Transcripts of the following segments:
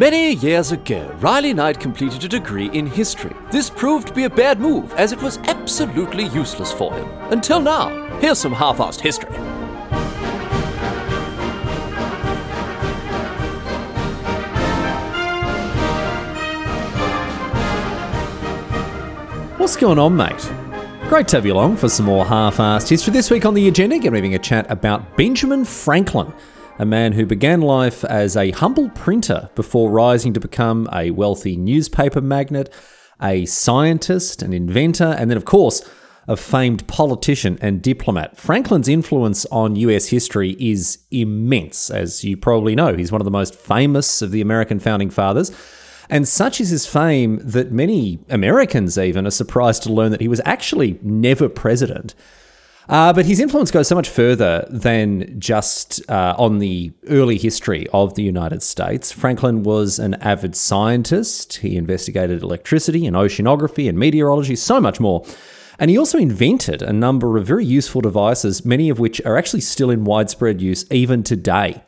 Many years ago, Riley Knight completed a degree in history. This proved to be a bad move, as it was absolutely useless for him. Until now. Here's some half assed history. What's going on, mate? Great to have you along for some more half-assed history. This week on the agenda, we're having a chat about Benjamin Franklin, a man who began life as a humble printer before rising to become a wealthy newspaper magnate, a scientist, an inventor, and then, of course, a famed politician and diplomat. Franklin's influence on US history is immense, as you probably know. He's one of the most famous of the American founding fathers. And such is his fame that many Americans even are surprised to learn that he was actually never president. Uh, but his influence goes so much further than just uh, on the early history of the United States. Franklin was an avid scientist. He investigated electricity and oceanography and meteorology, so much more. And he also invented a number of very useful devices, many of which are actually still in widespread use even today.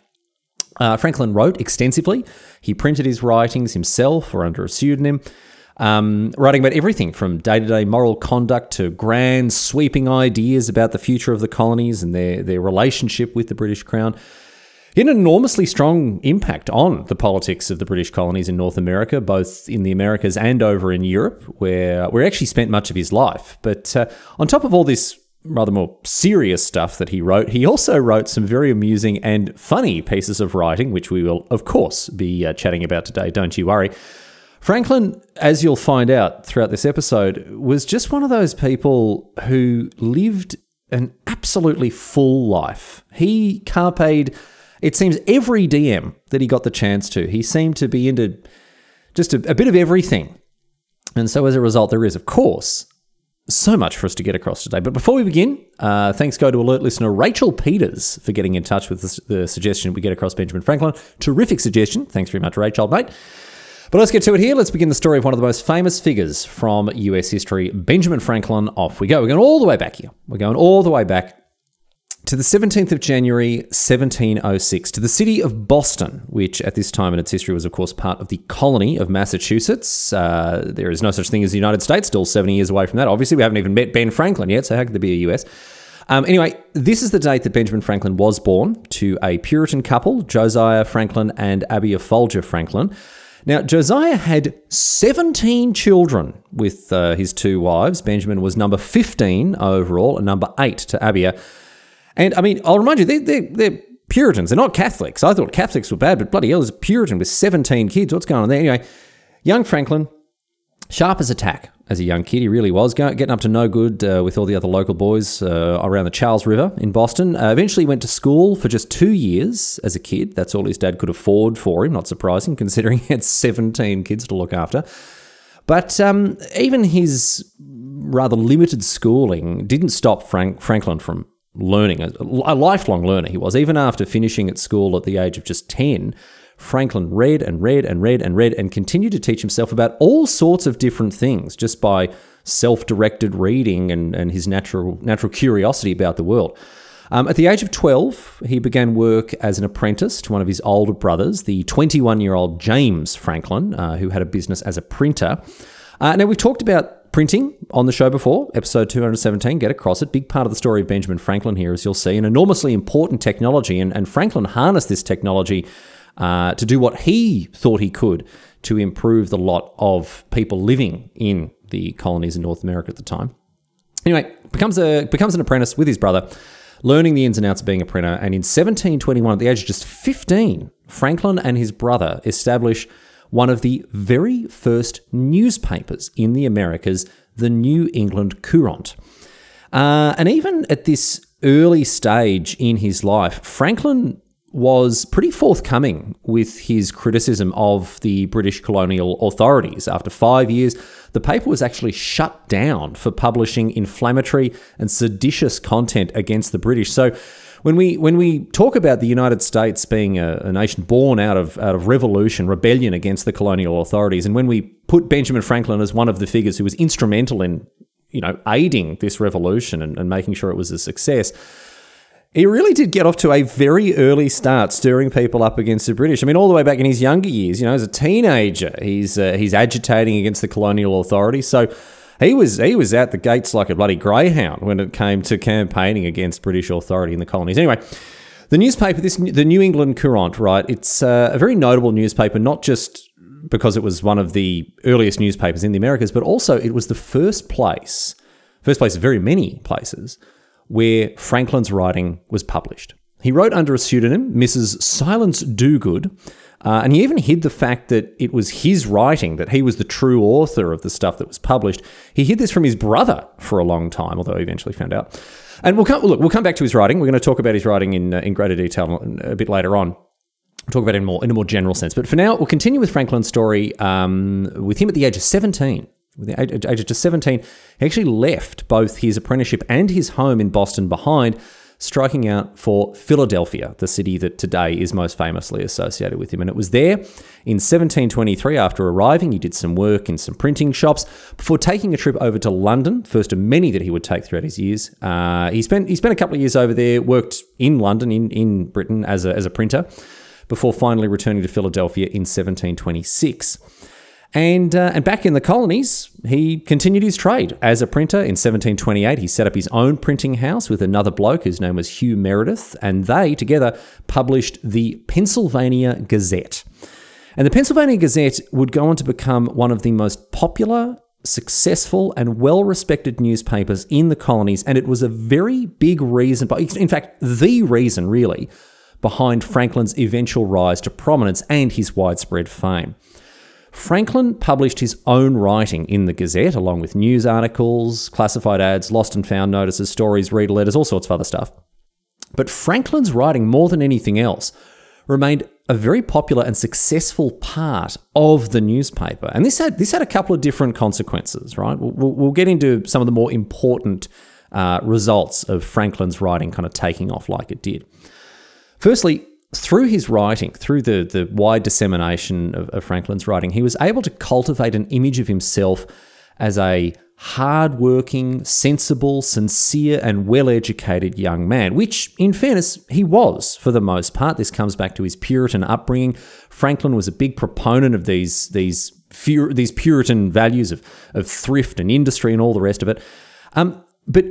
Uh, Franklin wrote extensively. He printed his writings himself or under a pseudonym, um, writing about everything from day to day moral conduct to grand, sweeping ideas about the future of the colonies and their, their relationship with the British Crown. He had an enormously strong impact on the politics of the British colonies in North America, both in the Americas and over in Europe, where, where he actually spent much of his life. But uh, on top of all this rather more serious stuff that he wrote, he also wrote some very amusing and funny pieces of writing, which we will, of course, be uh, chatting about today. Don't you worry. Franklin, as you'll find out throughout this episode, was just one of those people who lived an absolutely full life. He carped, it seems, every diem that he got the chance to. He seemed to be into just a, a bit of everything. And so as a result, there is, of course, so much for us to get across today. But before we begin, uh, thanks go to alert listener Rachel Peters for getting in touch with the, the, suggestion we get across Benjamin Franklin. Terrific suggestion. Thanks very much, Rachel, mate. But let's get to it here. Let's begin the story of one of the most famous figures from US history, Benjamin Franklin. Off we go. We're going all the way back here. We're going all the way back to the 17th of January, 1706, to the city of Boston, which at this time in its history was, of course, part of the colony of Massachusetts. Uh, there is no such thing as the United States, still 70 years away from that. Obviously, we haven't even met Ben Franklin yet, so how could there be a US? Um, anyway, this is the date that Benjamin Franklin was born to a Puritan couple, Josiah Franklin and Abiah Folger Franklin. Now, Josiah had 17 children with uh, his two wives. Benjamin was number 15 overall and number 8 to Abiah. And I mean, I'll remind you, they're, they're, they're Puritans. They're not Catholics. I thought Catholics were bad, but bloody hell, there's a Puritan with 17 kids. What's going on there? Anyway, young Franklin, sharp as a tack as a young kid. He really was going, getting up to no good uh, with all the other local boys uh, around the Charles River in Boston. Uh, eventually went to school for just two years as a kid. That's all his dad could afford for him. Not surprising considering he had 17 kids to look after. But um, even his rather limited schooling didn't stop Frank, Franklin from learning, a, a lifelong learner he was. Even after finishing at school at the age of just 10, Franklin read and read and read and read and continued to teach himself about all sorts of different things just by self-directed reading and, and his natural natural curiosity about the world. Um, at the age of 12, he began work as an apprentice to one of his older brothers, the 21 year old James Franklin, uh, who had a business as a printer. Uh, now, we've talked about printing on the show before, episode 217, get across it. Big part of the story of Benjamin Franklin here, as you'll see, an enormously important technology. And, and Franklin harnessed this technology uh, to do what he thought he could to improve the lot of people living in the colonies in North America at the time. Anyway, becomes a becomes an apprentice with his brother, learning the ins and outs of being a printer. And in 1721, at the age of just 15, Franklin and his brother establish one of the very first newspapers in the Americas, the New England Courant. Uh, and even at this early stage in his life, Franklin was pretty forthcoming with his criticism of the British colonial authorities. After five years, the paper was actually shut down for publishing inflammatory and seditious content against the British. So when we when we talk about the United States being a, a, nation born out of out of revolution, rebellion against the colonial authorities, and when we put Benjamin Franklin as one of the figures who was instrumental in you know aiding this revolution and, and making sure it was a success, He really did get off to a very early start, stirring people up against the British. I mean, all the way back in his younger years, you know, as a teenager, he's uh, he's agitating against the colonial authorities. So he was he was at the gates like a bloody greyhound when it came to campaigning against British authority in the colonies. Anyway, the newspaper, this the New England Courant, right? It's uh, a very notable newspaper, not just because it was one of the earliest newspapers in the Americas, but also it was the first place, first place of very many places where Franklin's writing was published. He wrote under a pseudonym, Mrs. Silence Dogood, uh, and he even hid the fact that it was his writing, that he was the true author of the stuff that was published. He hid this from his brother for a long time, although he eventually found out. And we'll come, look, we'll come back to his writing. We're going to talk about his writing in, uh, in greater detail a bit later on. We'll talk about it in more in a more general sense. But for now, we'll continue with Franklin's story um, with him at the age of 17 with the age of just 17, he actually left both his apprenticeship and his home in Boston behind, striking out for Philadelphia, the city that today is most famously associated with him. And it was there in 1723, after arriving, he did some work in some printing shops before taking a trip over to London, first of many that he would take throughout his years. Uh, he spent he spent a couple of years over there, worked in London, in, in Britain, as a, as a printer, before finally returning to Philadelphia in 1726. And, uh, and back in the colonies, he continued his trade as a printer. In 1728, he set up his own printing house with another bloke whose name was Hugh Meredith, and they together published the Pennsylvania Gazette. And the Pennsylvania Gazette would go on to become one of the most popular, successful, and well respected newspapers in the colonies. And it was a very big reason, in fact, the reason really, behind Franklin's eventual rise to prominence and his widespread fame. Franklin published his own writing in the Gazette, along with news articles, classified ads, lost and found notices, stories, reader letters, all sorts of other stuff. But Franklin's writing, more than anything else, remained a very popular and successful part of the newspaper. And this had this had a couple of different consequences, right? We'll, we'll get into some of the more important uh, results of Franklin's writing kind of taking off like it did. Firstly, through his writing, through the, the wide dissemination of, of Franklin's writing, he was able to cultivate an image of himself as a hardworking, sensible, sincere, and well educated young man, which, in fairness, he was for the most part. This comes back to his Puritan upbringing. Franklin was a big proponent of these, these, these Puritan values of, of thrift and industry and all the rest of it. Um, but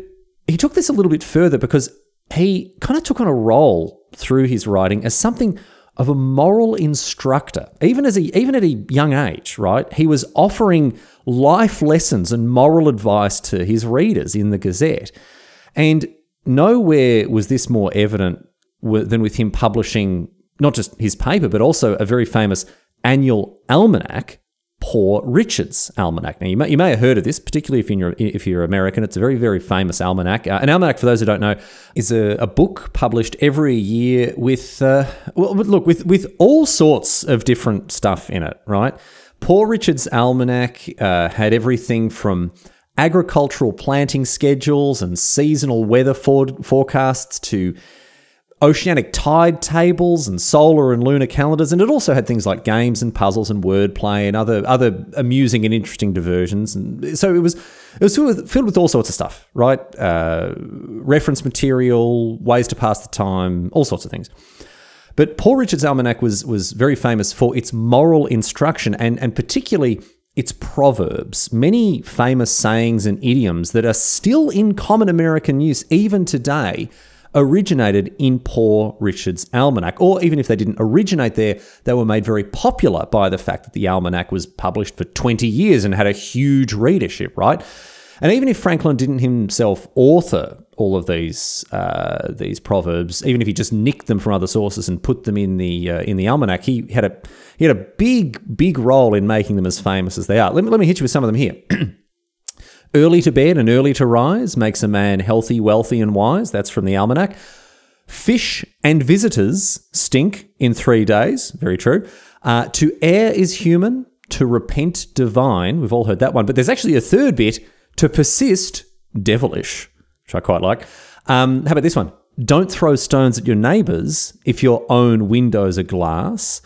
he took this a little bit further because he kind of took on a role through his writing as something of a moral instructor, even as he, even at a young age, right? He was offering life lessons and moral advice to his readers in the Gazette. And nowhere was this more evident than with him publishing not just his paper, but also a very famous annual almanac Poor Richard's Almanac. Now, you may, you may have heard of this, particularly if you're, if you're American. It's a very, very famous almanac. Uh, an almanac, for those who don't know, is a, a book published every year with, uh, well, look, with, with all sorts of different stuff in it, right? Poor Richard's Almanac uh, had everything from agricultural planting schedules and seasonal weather for- forecasts to oceanic tide tables and solar and lunar calendars, and it also had things like games and puzzles and wordplay and other other amusing and interesting diversions. And so it was it was filled with, filled with all sorts of stuff, right? Uh, reference material, ways to pass the time, all sorts of things. But Poor Richard's Almanac was was very famous for its moral instruction and and particularly its proverbs, many famous sayings and idioms that are still in common American use even today originated in Poor Richard's Almanac. Or even if they didn't originate there, they were made very popular by the fact that the almanac was published for 20 years and had a huge readership, right? And even if Franklin didn't himself author all of these uh, these proverbs, even if he just nicked them from other sources and put them in the uh, in the almanac, he had a he had a big big role in making them as famous as they are. Let me let me hit you with some of them here. Early to bed and early to rise makes a man healthy, wealthy, and wise. That's from the almanac. Fish and visitors stink in three days. Very true. Uh, to err is human, to repent divine. We've all heard that one. But there's actually a third bit to persist devilish, which I quite like. Um, how about this one? Don't throw stones at your neighbours if your own windows are glass.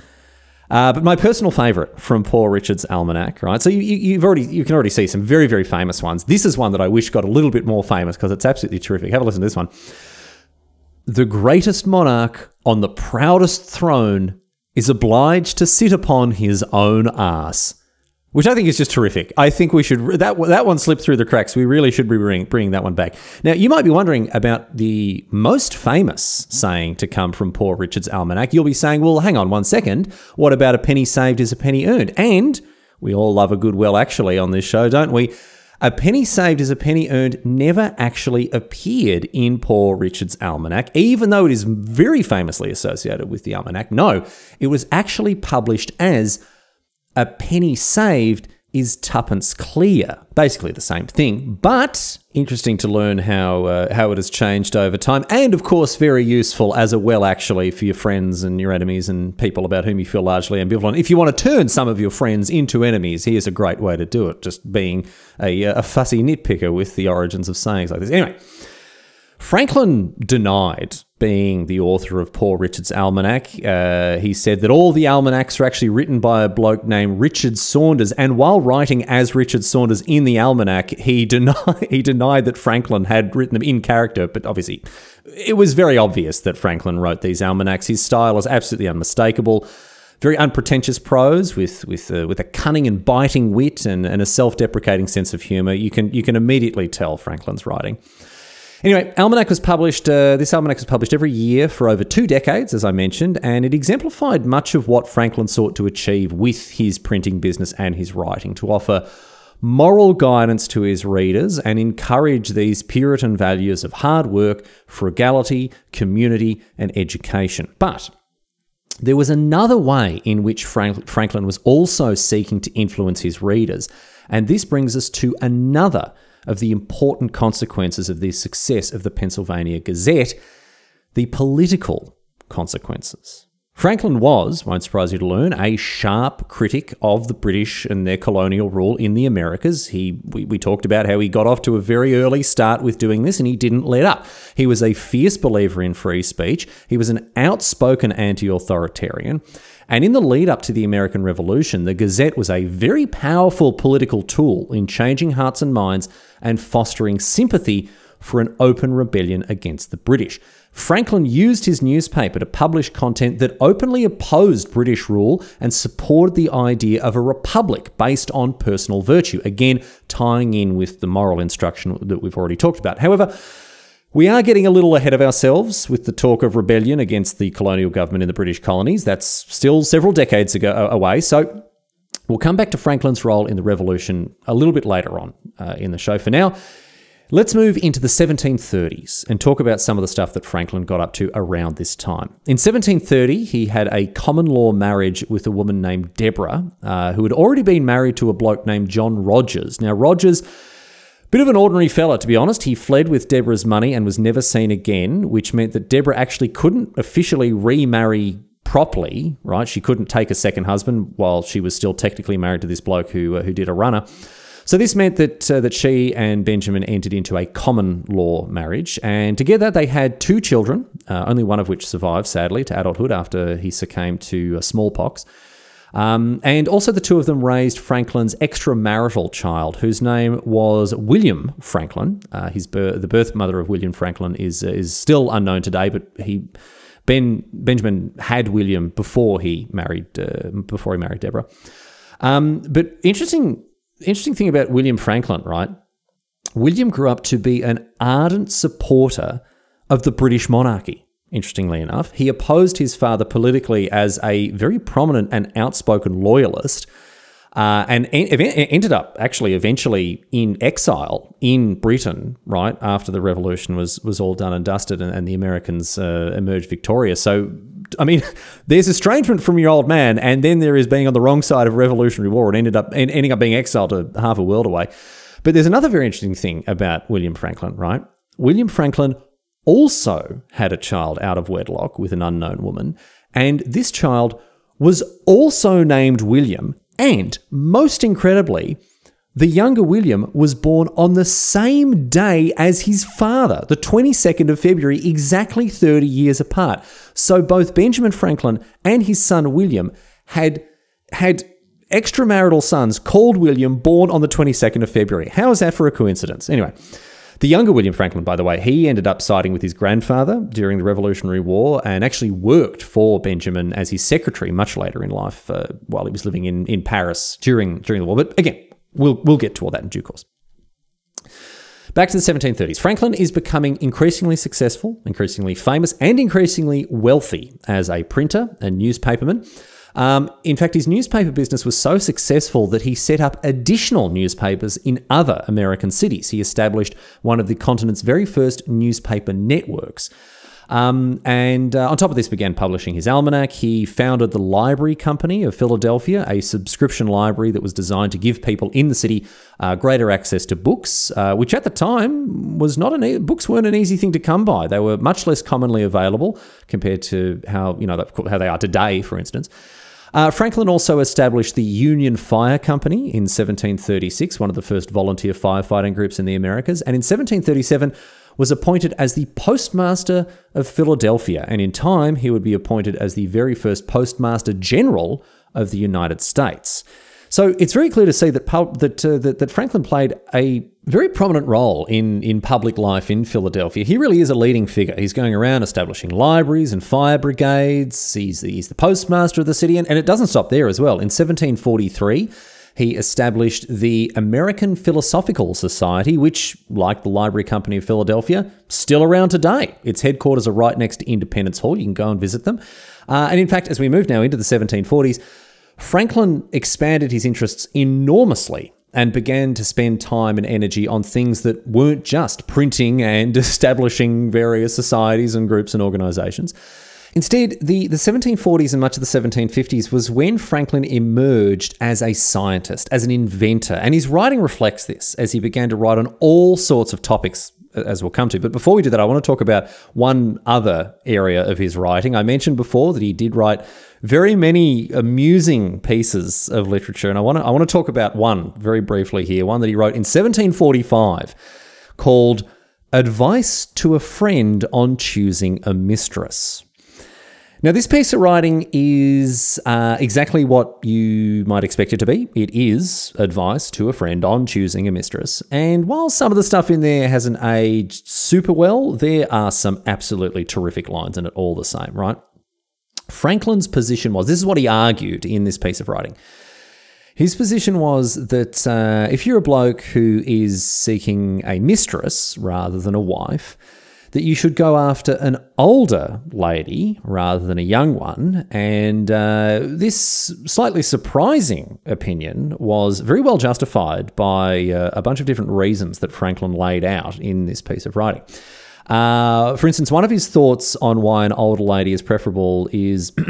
Uh, but my personal favourite from Poor Richard's Almanac, right? So you, you, have already you can already see some very very famous ones. This is one that I wish got a little bit more famous because it's absolutely terrific. Have a listen to this one. the greatest monarch on the proudest throne is obliged to sit upon his own ass. Which I think is just terrific. I think we should that that one slipped through the cracks. We really should be bringing, bringing that one back. Now you might be wondering about the most famous saying to come from Poor Richard's almanac. You'll be saying, "Well, hang on one second. What about a penny saved is a penny earned?" And we all love a good well actually on this show, don't we? A penny saved is a penny earned never actually appeared in Poor Richard's almanac, even though it is very famously associated with the almanac. No, it was actually published as a penny saved is tuppence clear. Basically the same thing, but interesting to learn how uh, how it has changed over time, and of course very useful as a well actually for your friends and your enemies and people about whom you feel largely ambivalent. If you want to turn some of your friends into enemies, here's a great way to do it. Just being a, a fussy nitpicker with the origins of sayings like this. Anyway. Franklin denied being the author of Poor Richard's Almanac. Uh, he said that all the almanacs are actually written by a bloke named Richard Saunders, and while writing as Richard Saunders in the almanac, he denied he denied that Franklin had written them in character. But obviously, it was very obvious that Franklin wrote these almanacs. His style is absolutely unmistakable. Very unpretentious prose with with uh, with a cunning and biting wit and, and a self-deprecating sense of humor. You can you can immediately tell Franklin's writing. Anyway, Almanac was published, uh, this Almanac was published every year for over two decades, as I mentioned, and it exemplified much of what Franklin sought to achieve with his printing business and his writing to offer moral guidance to his readers and encourage these Puritan values of hard work, frugality, community, and education. But there was another way in which Franklin was also seeking to influence his readers, and this brings us to another of the important consequences of the success of the Pennsylvania Gazette, the political consequences. Franklin was, won't surprise you to learn, a sharp critic of the British and their colonial rule in the Americas. He, we, we, talked about how he got off to a very early start with doing this and he didn't let up. He was a fierce believer in free speech. He was an outspoken anti authoritarian. And in the lead up to the American Revolution, the Gazette was a very powerful political tool in changing hearts and minds and fostering sympathy for an open rebellion against the British. Franklin used his newspaper to publish content that openly opposed British rule and supported the idea of a republic based on personal virtue, again, tying in with the moral instruction that we've already talked about. However, we are getting a little ahead of ourselves with the talk of rebellion against the colonial government in the British colonies. That's still several decades ago uh, away. So we'll come back to Franklin's role in the revolution a little bit later on uh, in the show. For now, let's move into the 1730s and talk about some of the stuff that Franklin got up to around this time. In 1730, he had a common law marriage with a woman named Deborah, uh, who had already been married to a bloke named John Rogers. Now, Rogers Bit of an ordinary fella, to be honest. He fled with Deborah's money and was never seen again, which meant that Deborah actually couldn't officially remarry properly, right? She couldn't take a second husband while she was still technically married to this bloke who, uh, who did a runner. So this meant that uh, that she and Benjamin entered into a common law marriage, and together they had two children, uh, only one of which survived, sadly, to adulthood after he succumbed to uh, smallpox. Um, and also, the two of them raised Franklin's extramarital child, whose name was William Franklin. Uh, his bir- the birth mother of William Franklin is uh, is still unknown today, but he Ben Benjamin had William before he married uh, before he married Deborah. Um, but interesting interesting thing about William Franklin, right? William grew up to be an ardent supporter of the British monarchy interestingly enough. He opposed his father politically as a very prominent and outspoken loyalist. Uh, and ended up actually eventually in exile in Britain, right after the revolution was was all done and dusted, and, and the Americans uh, emerged victorious. So, I mean, there's estrangement from your old man, and then there is being on the wrong side of revolutionary war and ended up ending up being exiled to half a world away. But there's another very interesting thing about William Franklin, right? William Franklin also had a child out of wedlock with an unknown woman, and this child was also named William, and most incredibly, the younger William was born on the same day as his father, the 22nd of February, exactly 30 years apart. So both Benjamin Franklin and his son William had had extramarital sons called William born on the 22nd of February. How is that for a coincidence? Anyway, The younger William Franklin, by the way, he ended up siding with his grandfather during the Revolutionary War and actually worked for Benjamin as his secretary much later in life uh, while he was living in, in Paris during, during the war. But again, we'll, we'll get to all that in due course. Back to the 1730s. Franklin is becoming increasingly successful, increasingly famous, and increasingly wealthy as a printer and newspaperman. Um, in fact, his newspaper business was so successful that he set up additional newspapers in other American cities. He established one of the continent's very first newspaper networks. Um, and uh, on top of this, began publishing his almanac. He founded the Library Company of Philadelphia, a subscription library that was designed to give people in the city uh, greater access to books, uh, which at the time was not an e- books weren't an easy thing to come by. They were much less commonly available compared to how you know how they are today, for instance. Uh, Franklin also established the Union Fire Company in 1736, one of the first volunteer firefighting groups in the Americas, and in 1737 was appointed as the postmaster of Philadelphia, and in time he would be appointed as the very first postmaster general of the United States. So it's very clear to see that that, uh, that, that Franklin played a very prominent role in in public life in Philadelphia. He really is a leading figure. He's going around establishing libraries and fire brigades. He's the, he's the postmaster of the city, and, and it doesn't stop there as well. In 1743. He established the American Philosophical Society, which, like the Library Company of Philadelphia, still around today. Its headquarters are right next to Independence Hall. You can go and visit them. Uh, and in fact, as we move now into the 1740s, Franklin expanded his interests enormously and began to spend time and energy on things that weren't just printing and establishing various societies and groups and organizations. Instead, the, the 1740s and much of the 1750s was when Franklin emerged as a scientist, as an inventor, and his writing reflects this as he began to write on all sorts of topics uh, as we'll come to. But before we do that, I want to talk about one other area of his writing. I mentioned before that he did write very many amusing pieces of literature, and I want to I want to talk about one very briefly here. One that he wrote in 1745, called "Advice to a Friend on Choosing a Mistress." Now, this piece of writing is uh, exactly what you might expect it to be. It is advice to a friend on choosing a mistress. And while some of the stuff in there hasn't aged super well, there are some absolutely terrific lines in it all the same, right? Franklin's position was this is what he argued in this piece of writing. His position was that uh, if you're a bloke who is seeking a mistress rather than a wife, that you should go after an older lady rather than a young one. And uh, this slightly surprising opinion was very well justified by uh, a bunch of different reasons that Franklin laid out in this piece of writing. Uh, for instance, one of his thoughts on why an older lady is preferable is.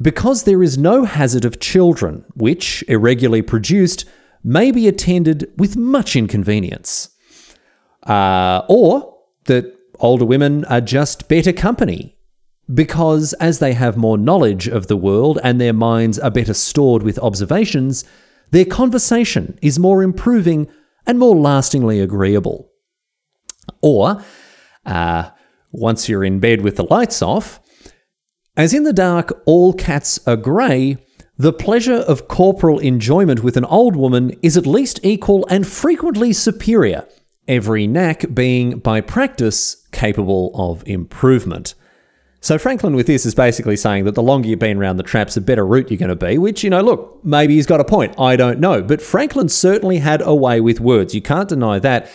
because there is no hazard of children, which, irregularly produced, may be attended with much inconvenience. Uh, or that older women are just better company because as they have more knowledge of the world and their minds are better stored with observations, their conversation is more improving and more lastingly agreeable. Or, uh, once you're in bed with the lights off, as in the dark all cats are grey, the pleasure of corporal enjoyment with an old woman is at least equal and frequently superior every knack being, by practice, capable of improvement. So Franklin with this is basically saying that the longer you've been around the traps, the better root you're going to be, which, you know, look, maybe he's got a point. I don't know. But Franklin certainly had a way with words. You can't deny that.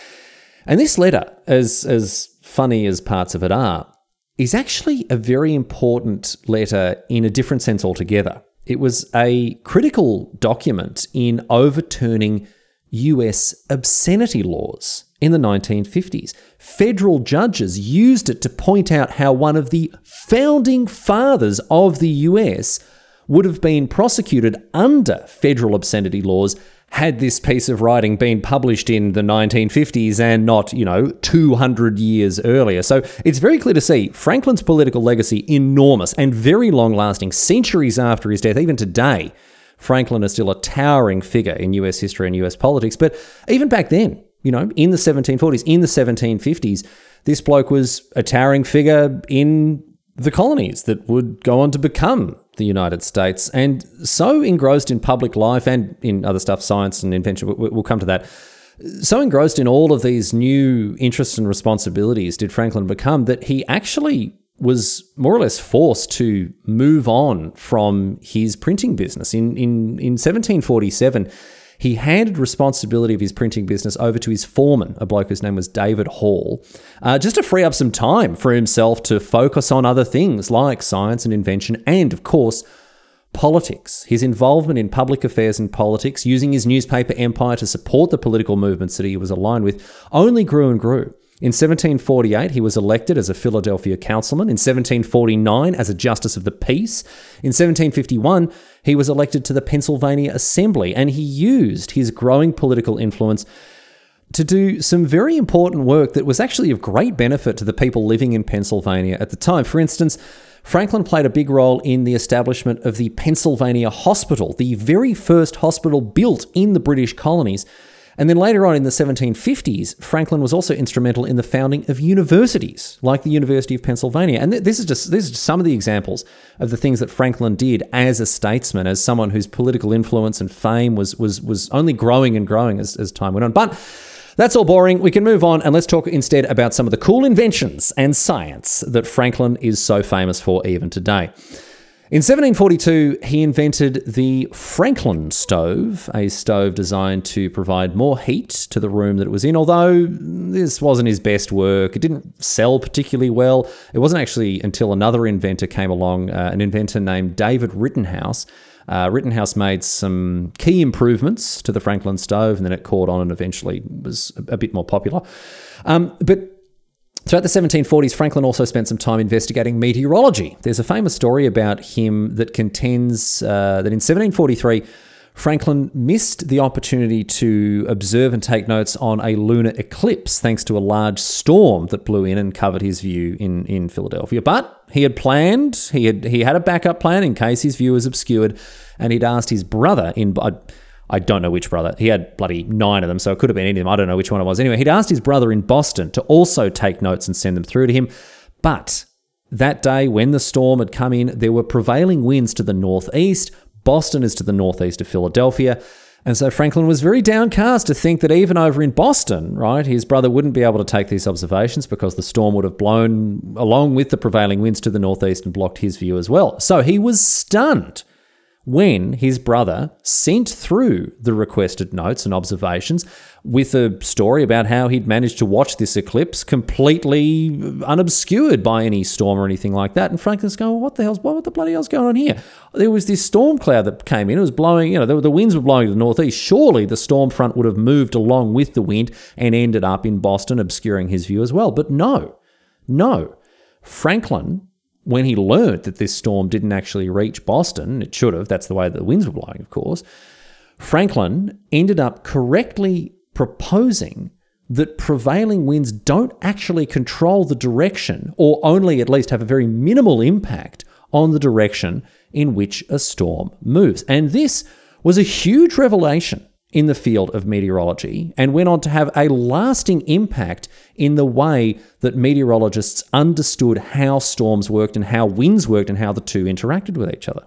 And this letter, as, as funny as parts of it are, is actually a very important letter in a different sense altogether. It was a critical document in overturning US obscenity laws in the 1950s. Federal judges used it to point out how one of the founding fathers of the US would have been prosecuted under federal obscenity laws had this piece of writing been published in the 1950s and not, you know, 200 years earlier. So it's very clear to see Franklin's political legacy enormous and very long lasting, centuries after his death, even today. Franklin is still a towering figure in US history and US politics. But even back then, you know, in the 1740s, in the 1750s, this bloke was a towering figure in the colonies that would go on to become the United States. And so engrossed in public life and in other stuff, science and invention, we'll come to that, So engrossed in all of these new interests and responsibilities did Franklin become that he actually was more or less forced to move on from his printing business. In, in, in 1747, he handed responsibility of his printing business over to his foreman, a bloke whose name was David Hall, uh, just to free up some time for himself to focus on other things like science and invention and, of course, politics. His involvement in public affairs and politics, using his newspaper empire to support the political movements that he was aligned with, only grew and grew. In 1748, he was elected as a Philadelphia councilman. In 1749, as a justice of the peace. In 1751, he was elected to the Pennsylvania Assembly, and he used his growing political influence to do some very important work that was actually of great benefit to the people living in Pennsylvania at the time. For instance, Franklin played a big role in the establishment of the Pennsylvania Hospital, the very first hospital built in the British colonies. And then later on in the 1750s, Franklin was also instrumental in the founding of universities, like the University of Pennsylvania. And this is just this is just some of the examples of the things that Franklin did as a statesman, as someone whose political influence and fame was was was only growing and growing as, as time went on. But that's all boring. We can move on and let's talk instead about some of the cool inventions and science that Franklin is so famous for even today. In 1742, he invented the Franklin stove, a stove designed to provide more heat to the room that it was in. Although this wasn't his best work, it didn't sell particularly well. It wasn't actually until another inventor came along, uh, an inventor named David Rittenhouse, uh, Rittenhouse made some key improvements to the Franklin stove, and then it caught on and eventually was a, bit more popular. Um, but Throughout the 1740s, Franklin also spent some time investigating meteorology. There's a famous story about him that contends uh, that in 1743, Franklin missed the opportunity to observe and take notes on a lunar eclipse thanks to a large storm that blew in and covered his view in, in Philadelphia. But he had planned, he had he had a backup plan in case his view was obscured, and he'd asked his brother in I, I don't know which brother. He had bloody nine of them, so it could have been any of them. I don't know which one it was. Anyway, he'd asked his brother in Boston to also take notes and send them through to him. But that day, when the storm had come in, there were prevailing winds to the northeast. Boston is to the northeast of Philadelphia. And so Franklin was very downcast to think that even over in Boston, right, his brother wouldn't be able to take these observations because the storm would have blown along with the prevailing winds to the northeast and blocked his view as well. So he was stunned when his brother sent through the requested notes and observations with a story about how he'd managed to watch this eclipse completely unobscured by any storm or anything like that. And Franklin's going, what the hell's what the bloody hell's going on here? There was this storm cloud that came in. It was blowing, you know, the, the winds were blowing to the northeast. Surely the storm front would have moved along with the wind and ended up in Boston, obscuring his view as well. But no, no. Franklin when he learned that this storm didn't actually reach Boston, it should have, that's the way that the winds were blowing, of course, Franklin ended up correctly proposing that prevailing winds don't actually control the direction, or only at least have a very minimal impact on the direction in which a storm moves. And this was a huge revelation in the field of meteorology and went on to have a lasting impact in the way that meteorologists understood how storms worked and how winds worked and how the two interacted with each other.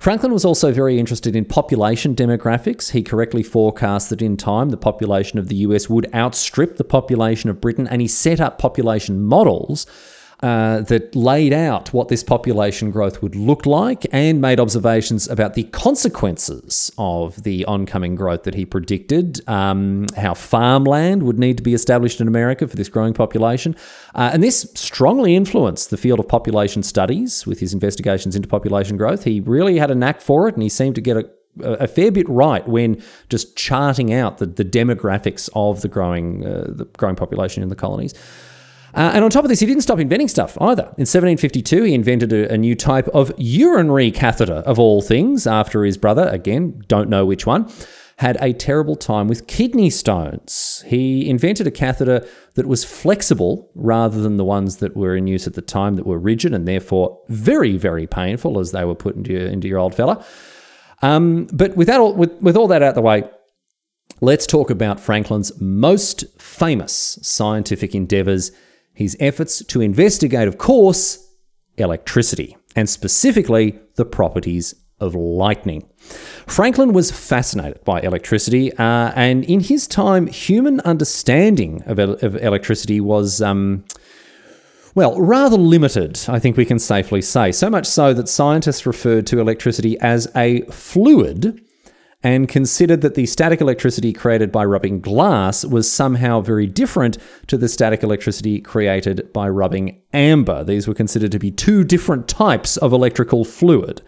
Franklin was also very interested in population demographics. He correctly forecast that in time the population of the US would outstrip the population of Britain, and he set up population models uh, that laid out what this population growth would look like and made observations about the consequences of the oncoming growth that he predicted, um, how farmland would need to be established in America for this growing population. Uh, and this strongly influenced the field of population studies with his investigations into population growth. He really had a knack for it and he seemed to get a a fair bit right when just charting out the, the demographics of the growing uh, the growing population in the colonies. Uh, and on top of this, he didn't stop inventing stuff either. In 1752, he invented a, a, new type of urinary catheter, of all things, after his brother, again, don't know which one, had a terrible time with kidney stones. He invented a catheter that was flexible rather than the ones that were in use at the time that were rigid and therefore very, very painful as they were put into your, into your old fella. Um, but with, that all, with, with all that out of the way, let's talk about Franklin's most famous scientific endeavors his efforts to investigate, of course, electricity, and specifically the properties of lightning. Franklin was fascinated by electricity, uh, and in his time, human understanding of, of electricity was. Um, well, rather limited, I think we can safely say. So much so that scientists referred to electricity as a fluid and considered that the static electricity created by rubbing glass was somehow very different to the static electricity created by rubbing amber. These were considered to be two different types of electrical fluid.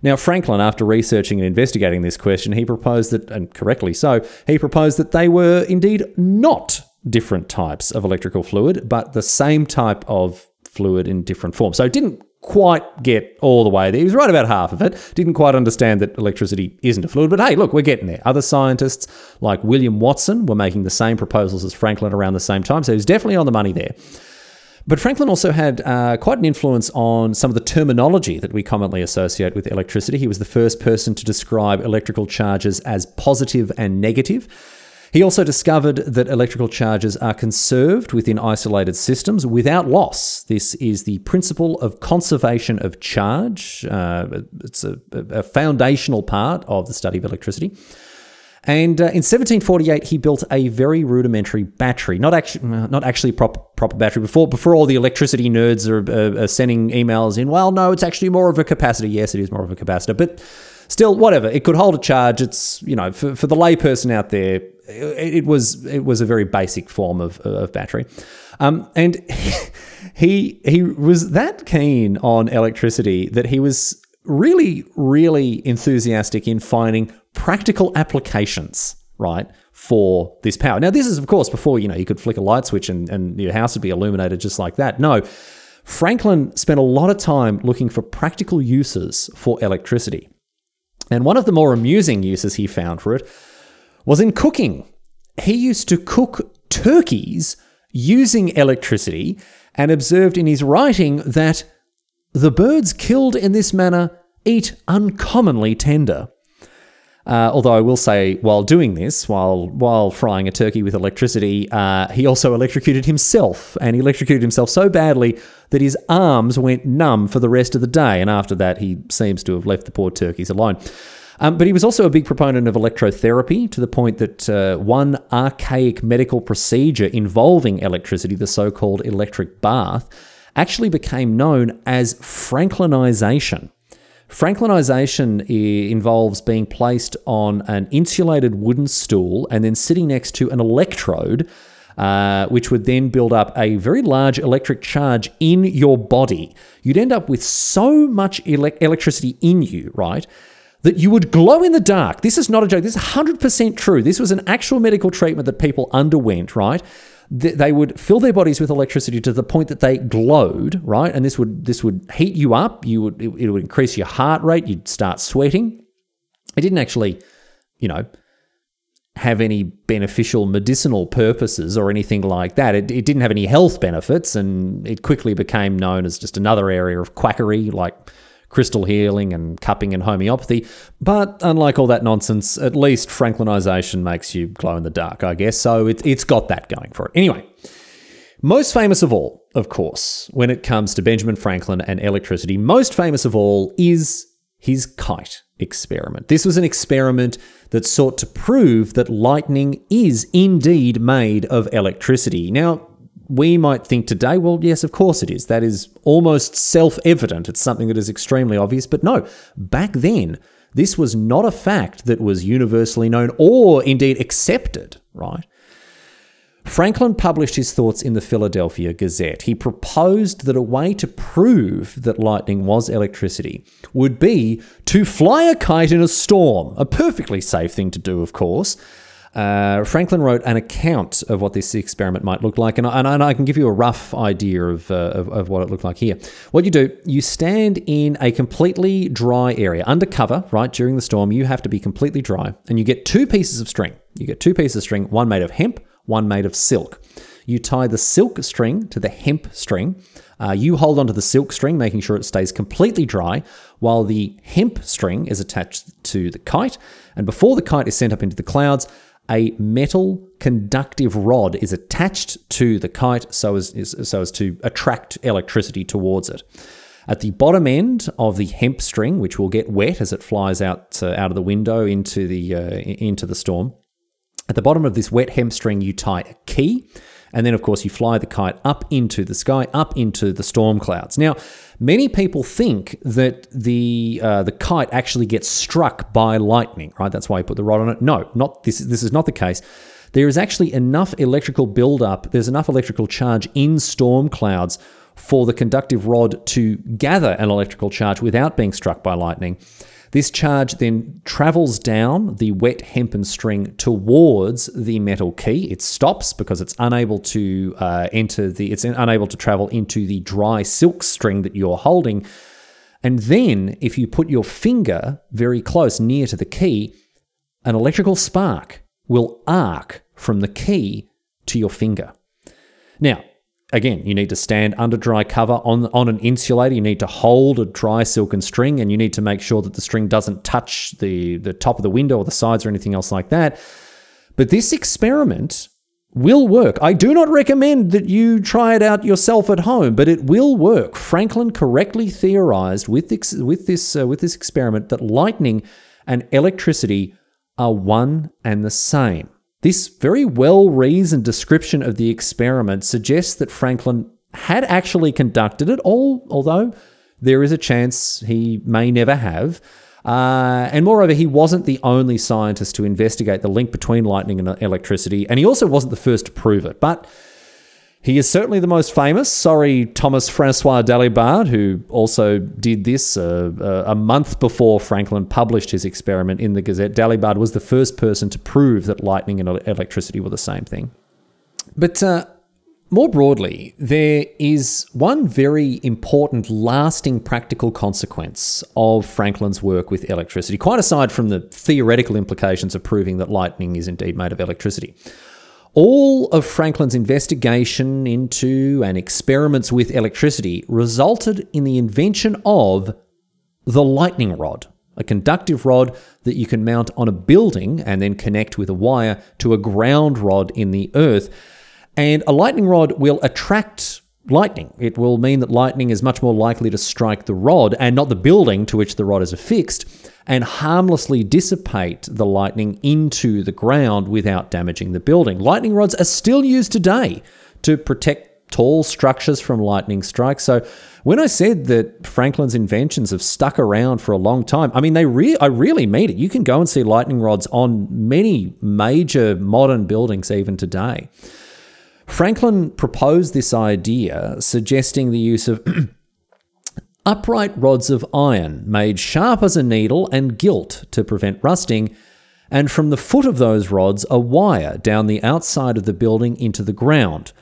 Now, Franklin, after researching and investigating this question, he proposed that, and correctly so, he proposed that they were indeed not different types of electrical fluid, but the same type of fluid in different forms. So it didn't quite get all the way there. He was right about half of it. Didn't quite understand that electricity isn't a fluid, but hey, look, we're getting there. Other scientists like William Watson were making the same proposals as Franklin around the same time, so he was definitely on the money there. But Franklin also had uh, quite an influence on some of the terminology that we commonly associate with electricity. He was the first person to describe electrical charges as positive and negative. He also discovered that electrical charges are conserved within isolated systems without loss. This is the principle of conservation of charge. Uh, it's a, a, foundational part of the study of electricity. And uh, in 1748, he built a very rudimentary battery, not actually, not actually proper proper battery. Before before all the electricity nerds are, uh, are sending emails in. Well, no, it's actually more of a capacitor. Yes, it is more of a capacitor, but still, whatever. It could hold a charge. It's you know for, for the layperson out there, it was it was a very basic form of, of battery, um, and he he was that keen on electricity that he was really really enthusiastic in finding practical applications right for this power. Now this is of course before you know you could flick a light switch and, and your house would be illuminated just like that. No. Franklin spent a lot of time looking for practical uses for electricity. And one of the more amusing uses he found for it was in cooking. He used to cook turkeys using electricity and observed in his writing that the birds killed in this manner eat uncommonly tender. Uh, although I will say, while doing this, while while frying a turkey with electricity, uh, he also electrocuted himself, and he electrocuted himself so badly that his arms went numb for the rest of the day. And after that, he seems to have left the poor turkeys alone. Um, but he was also a big proponent of electrotherapy to the point that uh, one archaic medical procedure involving electricity, the so called electric bath, actually became known as Franklinization. Franklinization involves being placed on an insulated wooden stool and then sitting next to an electrode, uh, which would then build up a very large electric charge in your body. You'd end up with so much ele- electricity in you, right? That you would glow in the dark. This is not a joke. This is 100% true. This was an actual medical treatment that people underwent, right? They would fill their bodies with electricity to the point that they glowed, right? And this would this would heat you up. You would it would increase your heart rate. You'd start sweating. It didn't actually, you know, have any beneficial medicinal purposes or anything like that. It, it didn't have any health benefits, and it quickly became known as just another area of quackery, like crystal healing and cupping and homeopathy. But unlike all that nonsense, at least Franklinization makes you glow in the dark, I guess. So it, it's got that going for it. Anyway, most famous of all, of course, when it comes to Benjamin Franklin and electricity, most famous of all is his kite experiment. This was an experiment that sought to prove that lightning is indeed made of electricity. Now, we might think today, well, yes, of course it is. That is almost self evident. It's something that is extremely obvious. But no, back then, this was not a fact that was universally known or indeed accepted, right? Franklin published his thoughts in the Philadelphia Gazette. He proposed that a way to prove that lightning was electricity would be to fly a kite in a storm, a perfectly safe thing to do, of course. Uh, Franklin wrote an account of what this experiment might look like, and I, and I can give you a rough idea of, uh, of, of, what it looked like here. What you do, you stand in a completely dry area, undercover, right, during the storm. You have to be completely dry, and you get two pieces of string. You get two pieces of string, one made of hemp, one made of silk. You tie the silk string to the hemp string. Uh, you hold onto the silk string, making sure it stays completely dry, while the hemp string is attached to the kite. And before the kite is sent up into the clouds, a metal conductive rod is attached to the kite so as, so as to attract electricity towards it. At the bottom end of the hemp string, which will get wet as it flies out uh, out of the window into the uh, into the storm, at the bottom of this wet hemp string, you tie a key. And then, of course, you fly the kite up into the sky, up into the storm clouds. Now, many people think that the uh, the kite actually gets struck by lightning, right? That's why you put the rod on it. No, not this. This is not the case. There is actually enough electrical buildup. There's enough electrical charge in storm clouds for the conductive rod to gather an electrical charge without being struck by lightning. This charge then travels down the wet hempen string towards the metal key. It stops because it's unable to uh, enter the, it's unable to travel into the dry silk string that you're holding. And then, if you put your finger very close near to the key, an electrical spark will arc from the key to your finger. Now, again, you need to stand under dry cover on, on an insulator. You need to hold a dry silken string and you need to make sure that the string doesn't touch the, the top of the window or the sides or anything else like that. But this experiment will work. I do not recommend that you try it out yourself at home, but it will work. Franklin correctly theorized with this, with this, uh, with this experiment that lightning and electricity are one and the same. This very well reasoned description of the experiment suggests that Franklin had actually conducted it, all, although there is a chance he may never have. Uh, and moreover, he wasn't the only scientist to investigate the link between lightning and electricity, and he also wasn't the first to prove it. But he is certainly the most famous. Sorry, Thomas Francois Dalibard, who also did this uh, uh, a month before Franklin published his experiment in the Gazette. Dalibard was the first person to prove that lightning and electricity were the same thing. But uh, more broadly, there is one very important, lasting practical consequence of Franklin's work with electricity, quite aside from the theoretical implications of proving that lightning is indeed made of electricity. All of Franklin's investigation into and experiments with electricity resulted in the invention of the lightning rod, a conductive rod that you can mount on a building and then connect with a wire to a ground rod in the earth. And a lightning rod will attract lightning. It will mean that lightning is much more likely to strike the rod and not the building to which the rod is affixed and harmlessly dissipate the lightning into the ground without damaging the building. Lightning rods are still used today to protect tall structures from lightning strikes. So when I said that Franklin's inventions have stuck around for a long time, I mean they re- I really mean it. You can go and see lightning rods on many major modern buildings even today. Franklin proposed this idea suggesting the use of upright rods of iron made sharp as a needle and gilt to prevent rusting, and from the foot of those rods a wire down the outside of the building into the ground.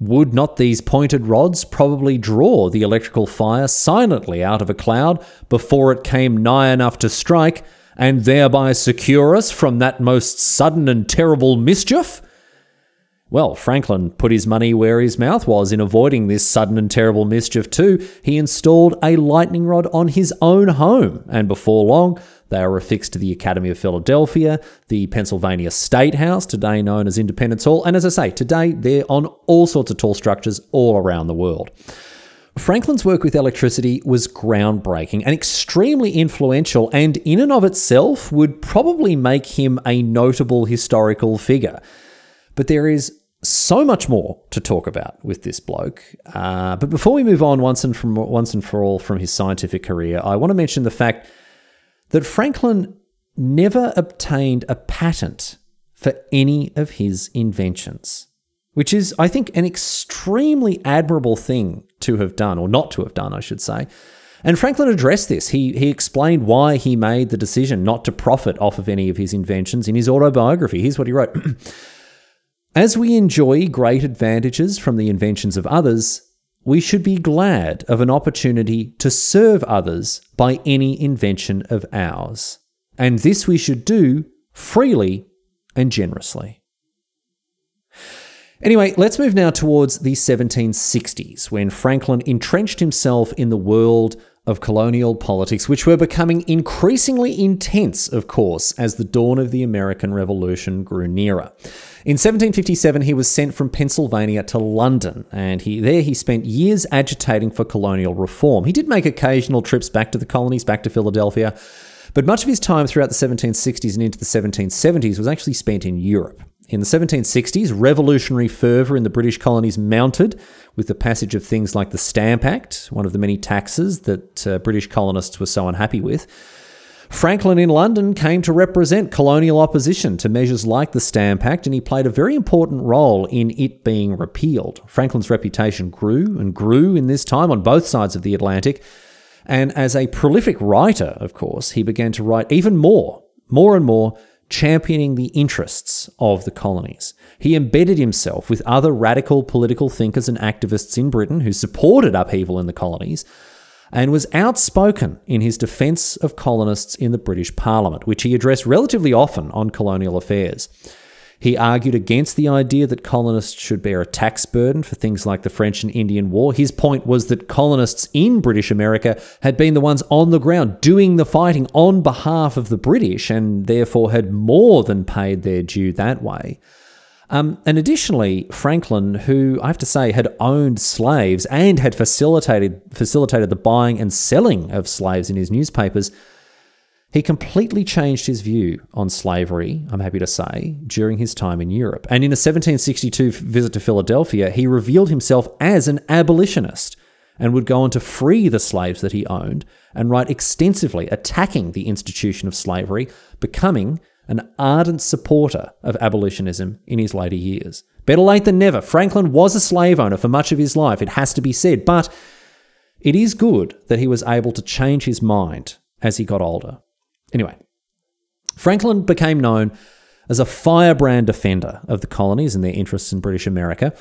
Would not these pointed rods probably draw the electrical fire silently out of a cloud before it came nigh enough to strike, and thereby secure us from that most sudden and terrible mischief? Well, Franklin put his money where his mouth was in avoiding this sudden and terrible mischief, too. He installed a lightning rod on his own home, and before long, they were affixed to the Academy of Philadelphia, the Pennsylvania State House, today known as Independence Hall, and as I say, today they're on all sorts of tall structures all around the world. Franklin's work with electricity was groundbreaking and extremely influential, and in and of itself would probably make him a notable historical figure. But there is so much more to talk about with this bloke. Uh, but before we move on once and from once and for all from his scientific career, I want to mention the fact that Franklin never obtained a patent for any of his inventions, which is, I think, an extremely admirable thing to have done, or not to have done, I should say. And Franklin addressed this. He, he explained why he made the decision not to profit off of any of his inventions in his autobiography. Here's what he wrote. As we enjoy great advantages from the inventions of others, we should be glad of an opportunity to serve others by any invention of ours. And this we should do freely and generously. Anyway, let's move now towards the 1760s when Franklin entrenched himself in the world of colonial politics, which were becoming increasingly intense, of course, as the dawn of the American Revolution grew nearer. In 1757, he was sent from Pennsylvania to London, and he, there he spent years agitating for colonial reform. He did make occasional trips back to the colonies, back to Philadelphia, but much of his time throughout the 1760s and into the 1770s was actually spent in Europe. In the 1760s, revolutionary fervour in the British colonies mounted with the passage of things like the Stamp Act, one of the many taxes that uh, British colonists were so unhappy with. Franklin in London came to represent colonial opposition to measures like the Stamp Act, and he played a very important role in it being repealed. Franklin's reputation grew and grew in this time on both sides of the Atlantic, and as a prolific writer, of course, he began to write even more, more and more championing the interests of the colonies. He embedded himself with other radical political thinkers and activists in Britain who supported upheaval in the colonies and was outspoken in his defence of colonists in the British Parliament, which he addressed relatively often on colonial affairs. He argued against the idea that colonists should bear a tax burden for things like the French and Indian War. His point was that colonists in British America had been the ones on the ground doing the fighting on behalf of the British and therefore had more than paid their due that way. Um, and additionally, Franklin, who I have to say had owned slaves and had facilitated facilitated the buying and selling of slaves in his newspapers, he completely changed his view on slavery, I'm happy to say, during his time in Europe. And in a 1762 visit to Philadelphia, he revealed himself as an abolitionist and would go on to free the slaves that he owned and write extensively attacking the institution of slavery, becoming an ardent supporter of abolitionism in his later years. Better late than never. Franklin was a slave owner for much of his life, it has to be said, but it is good that he was able to change his mind as he got older. Anyway, Franklin became known as a firebrand defender of the colonies and their interests in British America.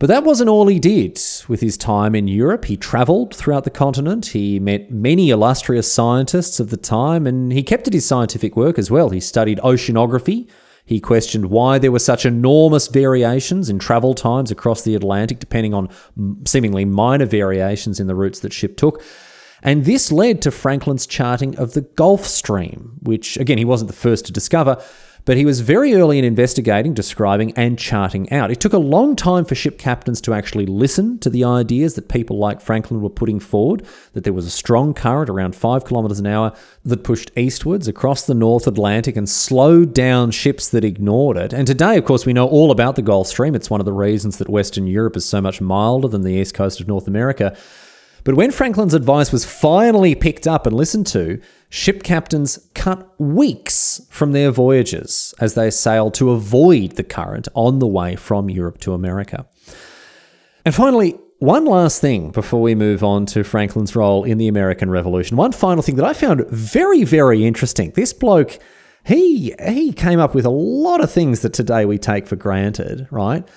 But that wasn't all he did with his time in Europe. He travelled throughout the continent. He met many illustrious scientists of the time, and he kept at his scientific work as well. He studied oceanography. He questioned why there were such enormous variations in travel times across the Atlantic, depending on seemingly minor variations in the routes that ship took. And this led to Franklin's charting of the Gulf Stream, which, again, he wasn't the first to discover, but he was very early in investigating, describing, and charting out. It took a long time for ship captains to actually listen to the ideas that people like Franklin were putting forward, that there was a strong current around five kilometres an hour that pushed eastwards across the North Atlantic and slowed down ships that ignored it. And today, of course, we know all about the Gulf Stream. It's one of the reasons that Western Europe is so much milder than the east coast of North America. But when Franklin's advice was finally picked up and listened to, ship captains cut weeks from their voyages as they sailed to avoid the current on the way from Europe to America. And finally, one last thing before we move on to Franklin's role in the American Revolution. One final thing that I found very, very interesting. This bloke, he he came up with a lot of things that today we take for granted, right?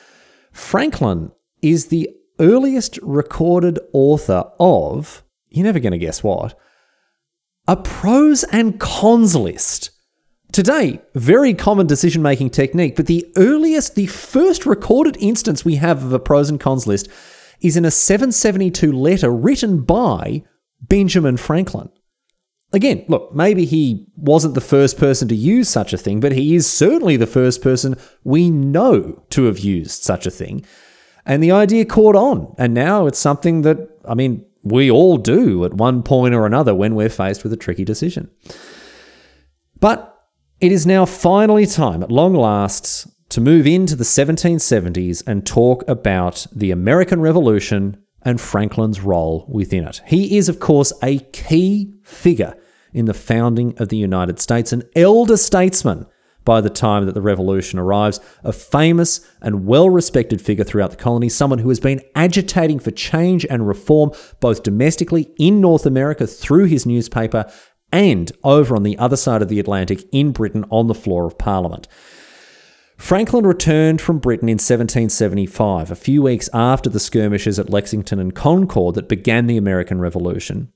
Franklin is the earliest recorded author of, you're never going to guess what, a pros and cons list. Today, very common decision making technique, but the earliest, the first recorded instance we have of a pros and cons list is in a 772 letter written by Benjamin Franklin. Again, look, maybe he wasn't the first person to use such a thing, but he is certainly the first person we know to have used such a thing. And the idea caught on. And now it's something that, I mean, we all do at one point or another when we're faced with a tricky decision. But it is now finally time, at long last, to move into the 1770s and talk about the American Revolution and Franklin's role within it. He is, of course, a key figure in the founding of the United States, an elder statesman by the time that the revolution arrives, a famous and well respected figure throughout the colony, someone who has been agitating for change and reform both domestically in North America through his newspaper and over on the other side of the Atlantic in Britain on the floor of Parliament. Franklin returned from Britain in 1775, a few weeks after the skirmishes at Lexington and Concord that began the American Revolution.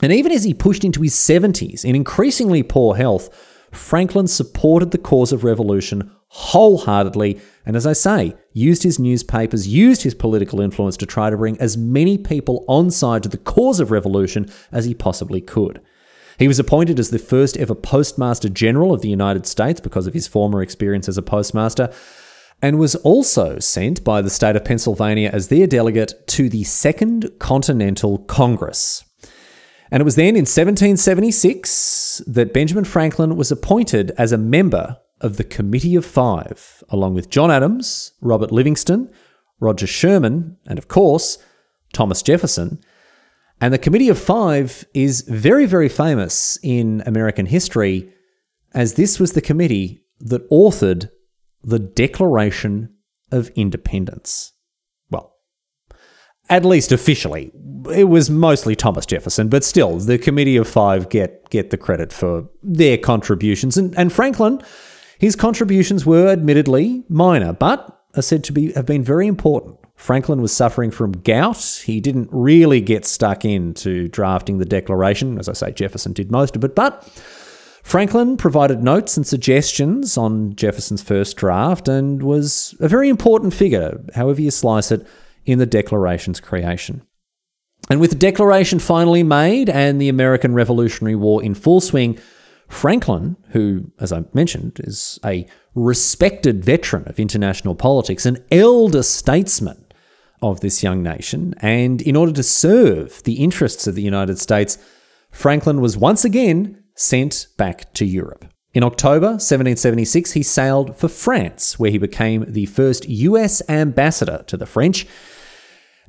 And even as he pushed into his 70s in increasingly poor health, Franklin supported the cause of revolution wholeheartedly, and as I say, used his newspapers, used his political influence to try to bring as many people on side to the cause of revolution as he possibly could. He was appointed as the first ever Postmaster General of the United States because of his former experience as a postmaster, and was also sent by the state of Pennsylvania as their delegate to the Second Continental Congress. And it was then in 1776 that Benjamin Franklin was appointed as a member of the Committee of Five, along with John Adams, Robert Livingston, Roger Sherman, and of course, Thomas Jefferson. And the Committee of Five is very, very famous in American history as this was the committee that authored the Declaration of Independence. At least officially, it was mostly Thomas Jefferson, but still, the Committee of Five get get the credit for their contributions. And, and Franklin, his contributions were admittedly minor, but are said to be have been very important. Franklin was suffering from gout. He didn't really get stuck into drafting the Declaration, as I say, Jefferson did most of it, but Franklin provided notes and suggestions on Jefferson's first draft and was a very important figure, however you slice it, in the Declaration's creation. And with the Declaration finally made and the American Revolutionary War in full swing, Franklin, who, as I mentioned, is a respected veteran of international politics, an elder statesman of this young nation, and in order to serve the interests of the United States, Franklin was once again sent back to Europe. In October 1776, he sailed for France, where he became the first US ambassador to the French.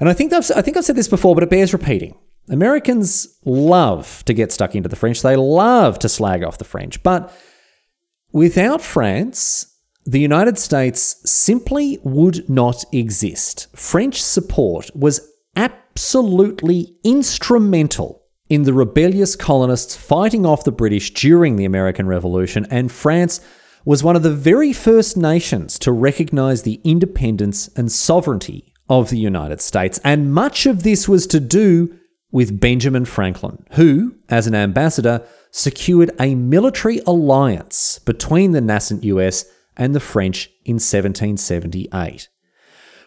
And I think I've, I think I've said this before, but it bears repeating. Americans love to get stuck into the French. They love to slag off the French. But without France, the United States simply would not exist. French support was absolutely instrumental in the rebellious colonists fighting off the British during the American Revolution, and France was one of the very first nations to recognize the independence and sovereignty of the United States. And much of this was to do with Benjamin Franklin, who, as an ambassador, secured a military alliance between the nascent US and the French in 1778.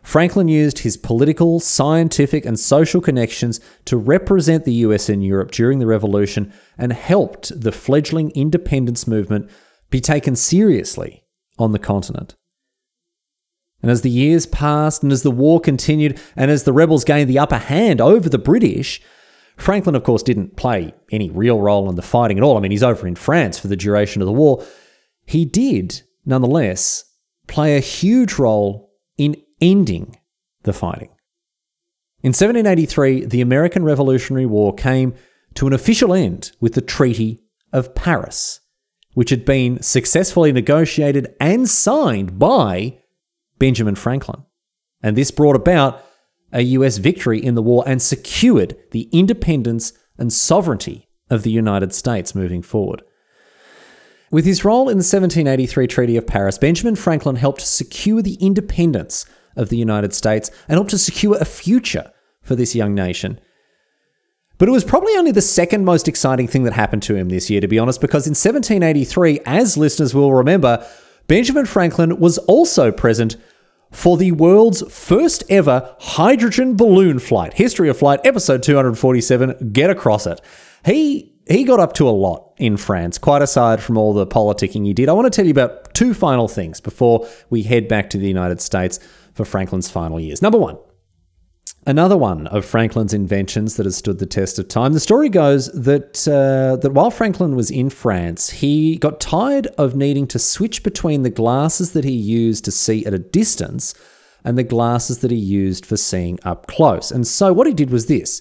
Franklin used his political, scientific, and social connections to represent the US in Europe during the Revolution and helped the fledgling independence movement be taken seriously on the continent. And as the years passed, and as the war continued, and as the rebels gained the upper hand over the British, Franklin, of course, didn't play any real role in the fighting at all. I mean, he's over in France for the duration of the war. He did, nonetheless, play a huge role in ending the fighting. In 1783, the American Revolutionary War came to an official end with the Treaty of Paris, which had been successfully negotiated and signed by Benjamin Franklin. And this brought about a US victory in the war and secured the independence and sovereignty of the United States moving forward. With his role in the 1783 Treaty of Paris, Benjamin Franklin helped secure the independence of the United States and helped to secure a future for this young nation. But it was probably only the second most exciting thing that happened to him this year, to be honest, because in 1783, as listeners will remember, Benjamin Franklin was also present for the world's first ever hydrogen balloon flight. History of Flight, episode 247. Get across it. He he got up to a lot in France, quite aside from all the politicking he did. I want to tell you about two final things before we head back to the United States for Franklin's final years. Number one, Another one of Franklin's inventions that has stood the test of time. The story goes that uh, that while Franklin was in France, he got tired of needing to switch between the glasses that he used to see at a distance and the glasses that he used for seeing up close. And so what he did was this.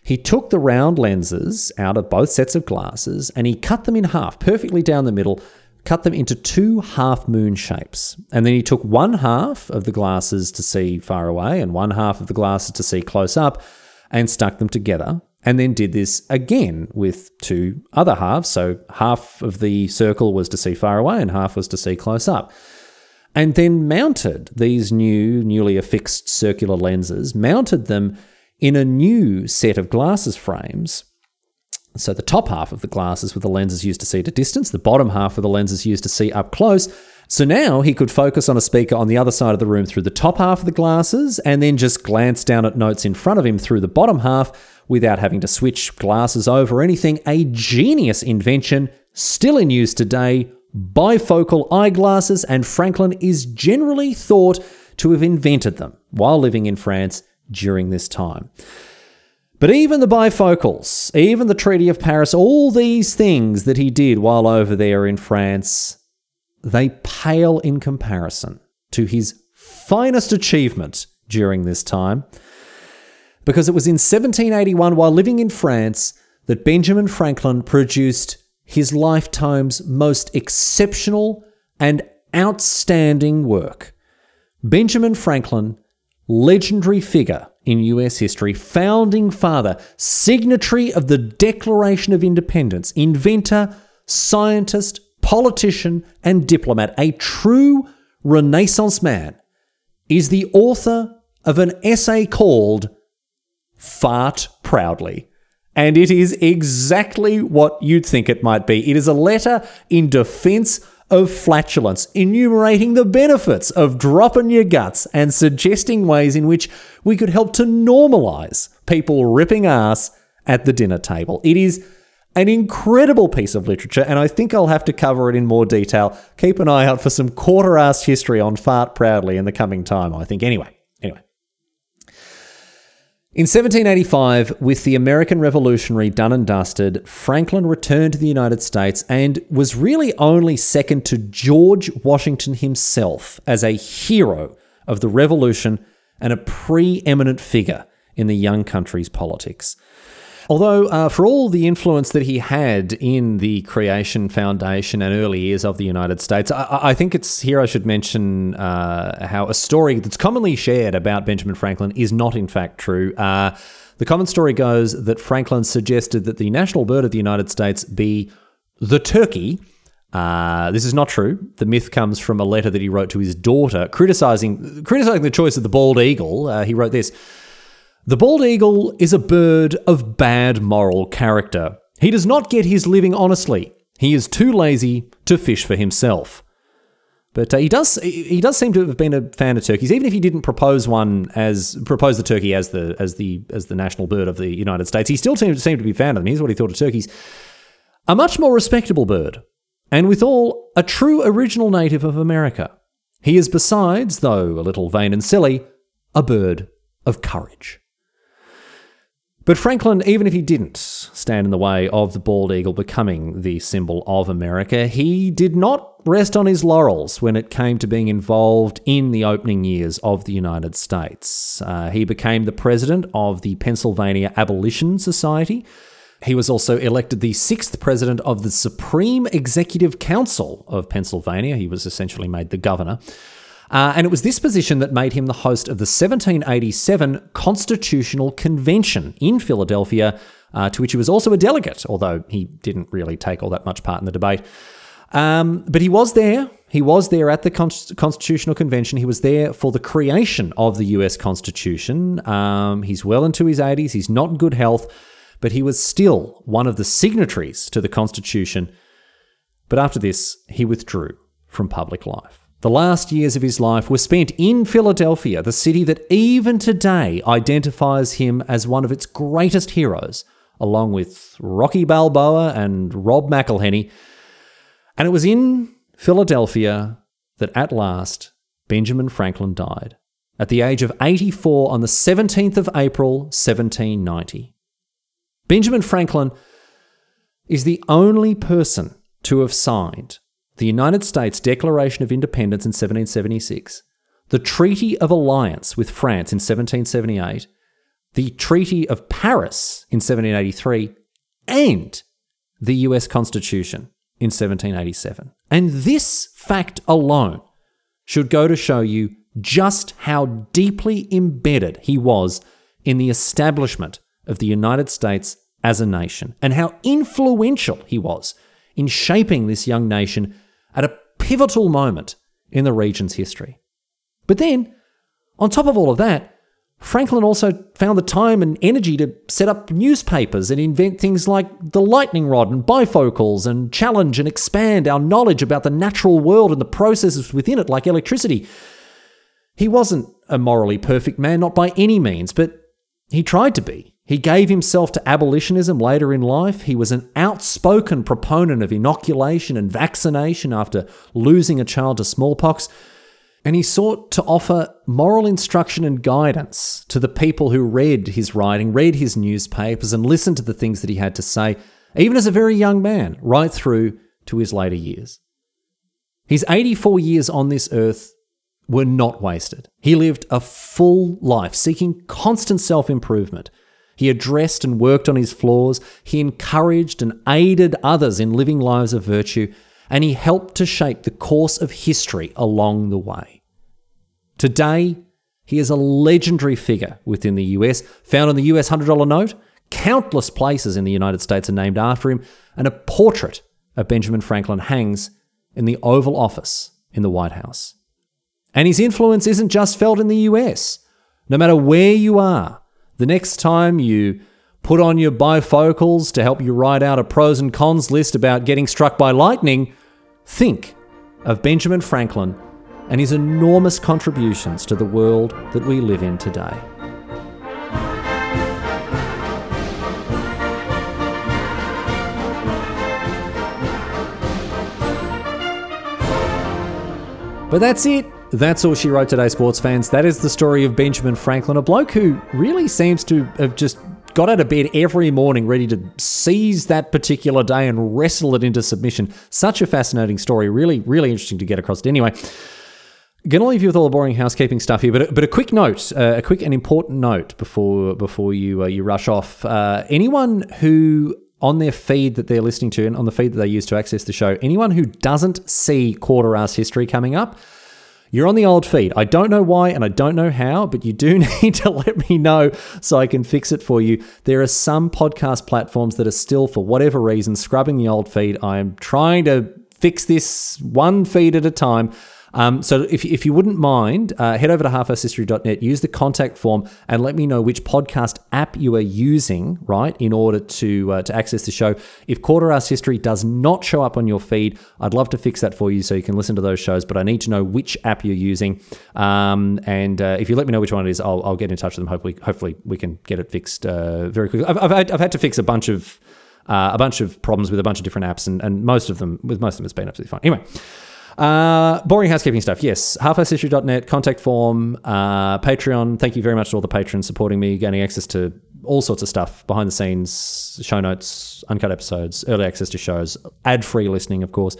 He took the round lenses out of both sets of glasses and he cut them in half, perfectly down the middle, cut them into two half moon shapes. And then he took one half of the glasses to see far away and one half of the glasses to see close up and stuck them together. And then did this again with two other halves. So half of the circle was to see far away and half was to see close up. And then mounted these new, newly affixed circular lenses, mounted them in a new set of glasses frames so the top half of the glasses with the lenses used to see at a distance, the bottom half of the lenses used to see up close, So now he could focus on a speaker on the other side of the room through the top half of the glasses and then just glance down at notes in front of him through the bottom half without having to switch glasses over or anything. A genius invention, still in use today. Bifocal eyeglasses, and Franklin is generally thought to have invented them while living in France during this time. But even the bifocals, even the Treaty of Paris, all these things that he did while over there in France, they pale in comparison to his finest achievement during this time. Because it was in 1781, while living in France, that Benjamin Franklin produced his lifetime's most exceptional and outstanding work. Benjamin Franklin, legendary figure in US history, founding father, signatory of the Declaration of Independence, inventor, scientist, politician, and diplomat, a true Renaissance man, is the author of an essay called Fart Proudly. And it is exactly what you'd think it might be. It is a letter in defense of flatulence, enumerating the benefits of dropping your guts and suggesting ways in which we could help to normalize people ripping ass at the dinner table. It is an incredible piece of literature, and I think I'll have to cover it in more detail. Keep an eye out for some quarter ass history on Fart Proudly in the coming time, I think. Anyway. In 1785, with the American Revolutionary done and dusted, Franklin returned to the United States and was really only second to George Washington himself as a hero of the Revolution and a preeminent figure in the young country's politics. Although, uh, for all the influence that he had in the creation, foundation, and early years of the United States, I, I think it's here I should mention uh, how a story that's commonly shared about Benjamin Franklin is not, in fact, true. Uh, the common story goes that Franklin suggested that the national bird of the United States be the turkey. Uh, this is not true. The myth comes from a letter that he wrote to his daughter, criticizing criticizing the choice of the bald eagle. Uh, he wrote this. The bald eagle is a bird of bad moral character. He does not get his living honestly. He is too lazy to fish for himself. But uh, he does he does seem to have been a fan of turkeys, even if he didn't propose one as propose the turkey as the as the as the national bird of the United States. He still seemed, seemed to be a fan of them. Here's what he thought of turkeys: a much more respectable bird, and withal a true original native of America. He is besides, though a little vain and silly, a bird of courage. But Franklin, even if he didn't stand in the way of the bald eagle becoming the symbol of America, he did not rest on his laurels when it came to being involved in the opening years of the United States. Uh, he became the president of the Pennsylvania Abolition Society. He was also elected the sixth president of the Supreme Executive Council of Pennsylvania. He was essentially made the governor. Uh, and it was this position that made him the host of the 1787 Constitutional Convention in Philadelphia, uh, to which he was also a delegate, although he didn't really take all that much part in the debate. Um, but he was there. He was there at the Constitutional Convention. He was there for the creation of the US Constitution. Um, he's well into his 80s. He's not in good health, but he was still one of the signatories to the Constitution. But after this, he withdrew from public life. The last years of his life were spent in Philadelphia, the city that even today identifies him as one of its greatest heroes, along with Rocky Balboa and Rob McElhenney. And it was in Philadelphia that at last Benjamin Franklin died at the age of 84 on the 17th of April, 1790. Benjamin Franklin is the only person to have signed the United States Declaration of Independence in 1776, the Treaty of Alliance with France in 1778, the Treaty of Paris in 1783, and the US Constitution in 1787. And this fact alone should go to show you just how deeply embedded he was in the establishment of the United States as a nation, and how influential he was in shaping this young nation at a pivotal moment in the region's history. But then, on top of all of that, Franklin also found the time and energy to set up newspapers and invent things like the lightning rod and bifocals and challenge and expand our knowledge about the natural world and the processes within it, like electricity. He wasn't a morally perfect man, not by any means, but he tried to be. He gave himself to abolitionism later in life. He was an outspoken proponent of inoculation and vaccination after losing a child to smallpox and he sought to offer moral instruction and guidance to the people who read his writing, read his newspapers, and listened to the things that he had to say, even as a very young man, right through to his later years. His 84 years on this earth were not wasted. He lived a full life, seeking constant self improvement. He addressed and worked on his flaws. He encouraged and aided others in living lives of virtue and he helped to shape the course of history along the way. Today, he is a legendary figure within the US, found on the US $100 note. Countless places in the United States are named after him, and a portrait of Benjamin Franklin hangs in the Oval Office in the White House. And his influence isn't just felt in the US. No matter where you are, the next time you put on your bifocals to help you write out a pros and cons list about getting struck by lightning, think of Benjamin Franklin and his enormous contributions to the world that we live in today. But that's it. That's all she wrote today, sports fans. That is the story of Benjamin Franklin, a bloke who really seems to have just got out of bed every morning ready to seize that particular day and wrestle it into submission. Such a fascinating story. Really, really interesting to get across. Anyway, going to leave you with all the boring housekeeping stuff here, but but a quick note, uh, a quick and important note before before you uh, you rush off. Uh, anyone who on their feed that they're listening to and on the feed that they use to access the show, anyone who doesn't see Quarter Ass History coming up you're on the old feed. I don't know why and I don't know how, but you do need to let me know so I can fix it for you. There are some podcast platforms that are still, for whatever reason, scrubbing the old feed. I'm trying to fix this one feed at a time. Um, so if, if you wouldn't mind, uh, head over to halfasshistory.net, use the contact form, and let me know which podcast app you are using, right, in order to uh, to access the show. If Quarter Ass History does not show up on your feed, I'd love to fix that for you so you can listen to those shows, but I need to know which app you're using. Um, and uh, if you let me know which one it is, I'll, I'll get in touch with them. Hopefully, hopefully we can get it fixed uh, very quickly. I've, I've, had, I've had to fix a bunch of uh, a bunch of problems with a bunch of different apps, and, and most of them with most of them it's been absolutely fine. Anyway. Uh, boring housekeeping stuff. Yes. Halfasshistory.net, contact form, uh, Patreon. Thank you very much to all the patrons supporting me, gaining access to all sorts of stuff behind the scenes, show notes, uncut episodes, early access to shows, ad free listening, of course.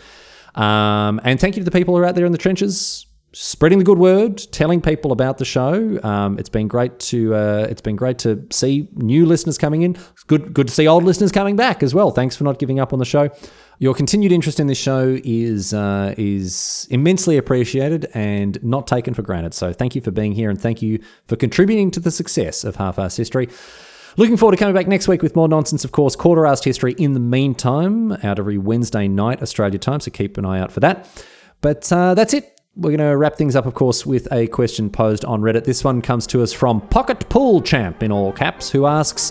Um, and thank you to the people who are out there in the trenches, spreading the good word, telling people about the show. Um, it's been great to uh, it's been great to see new listeners coming in. It's good good to see old listeners coming back as well. Thanks for not giving up on the show. Your continued interest in this show is uh, is immensely appreciated and not taken for granted. So thank you for being here and thank you for contributing to the success of Half-Ass History. Looking forward to coming back next week with more nonsense, of course. Quarter-Assed History in the meantime, out every Wednesday night, Australia time, so keep an eye out for that. But uh, that's it. We're going to wrap things up, of course, with a question posed on Reddit. This one comes to us from Pocket Pool Champ in all caps, who asks,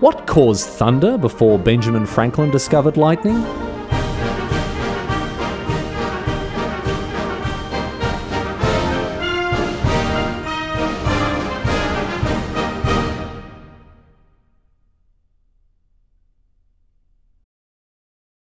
what caused thunder before Benjamin Franklin discovered lightning?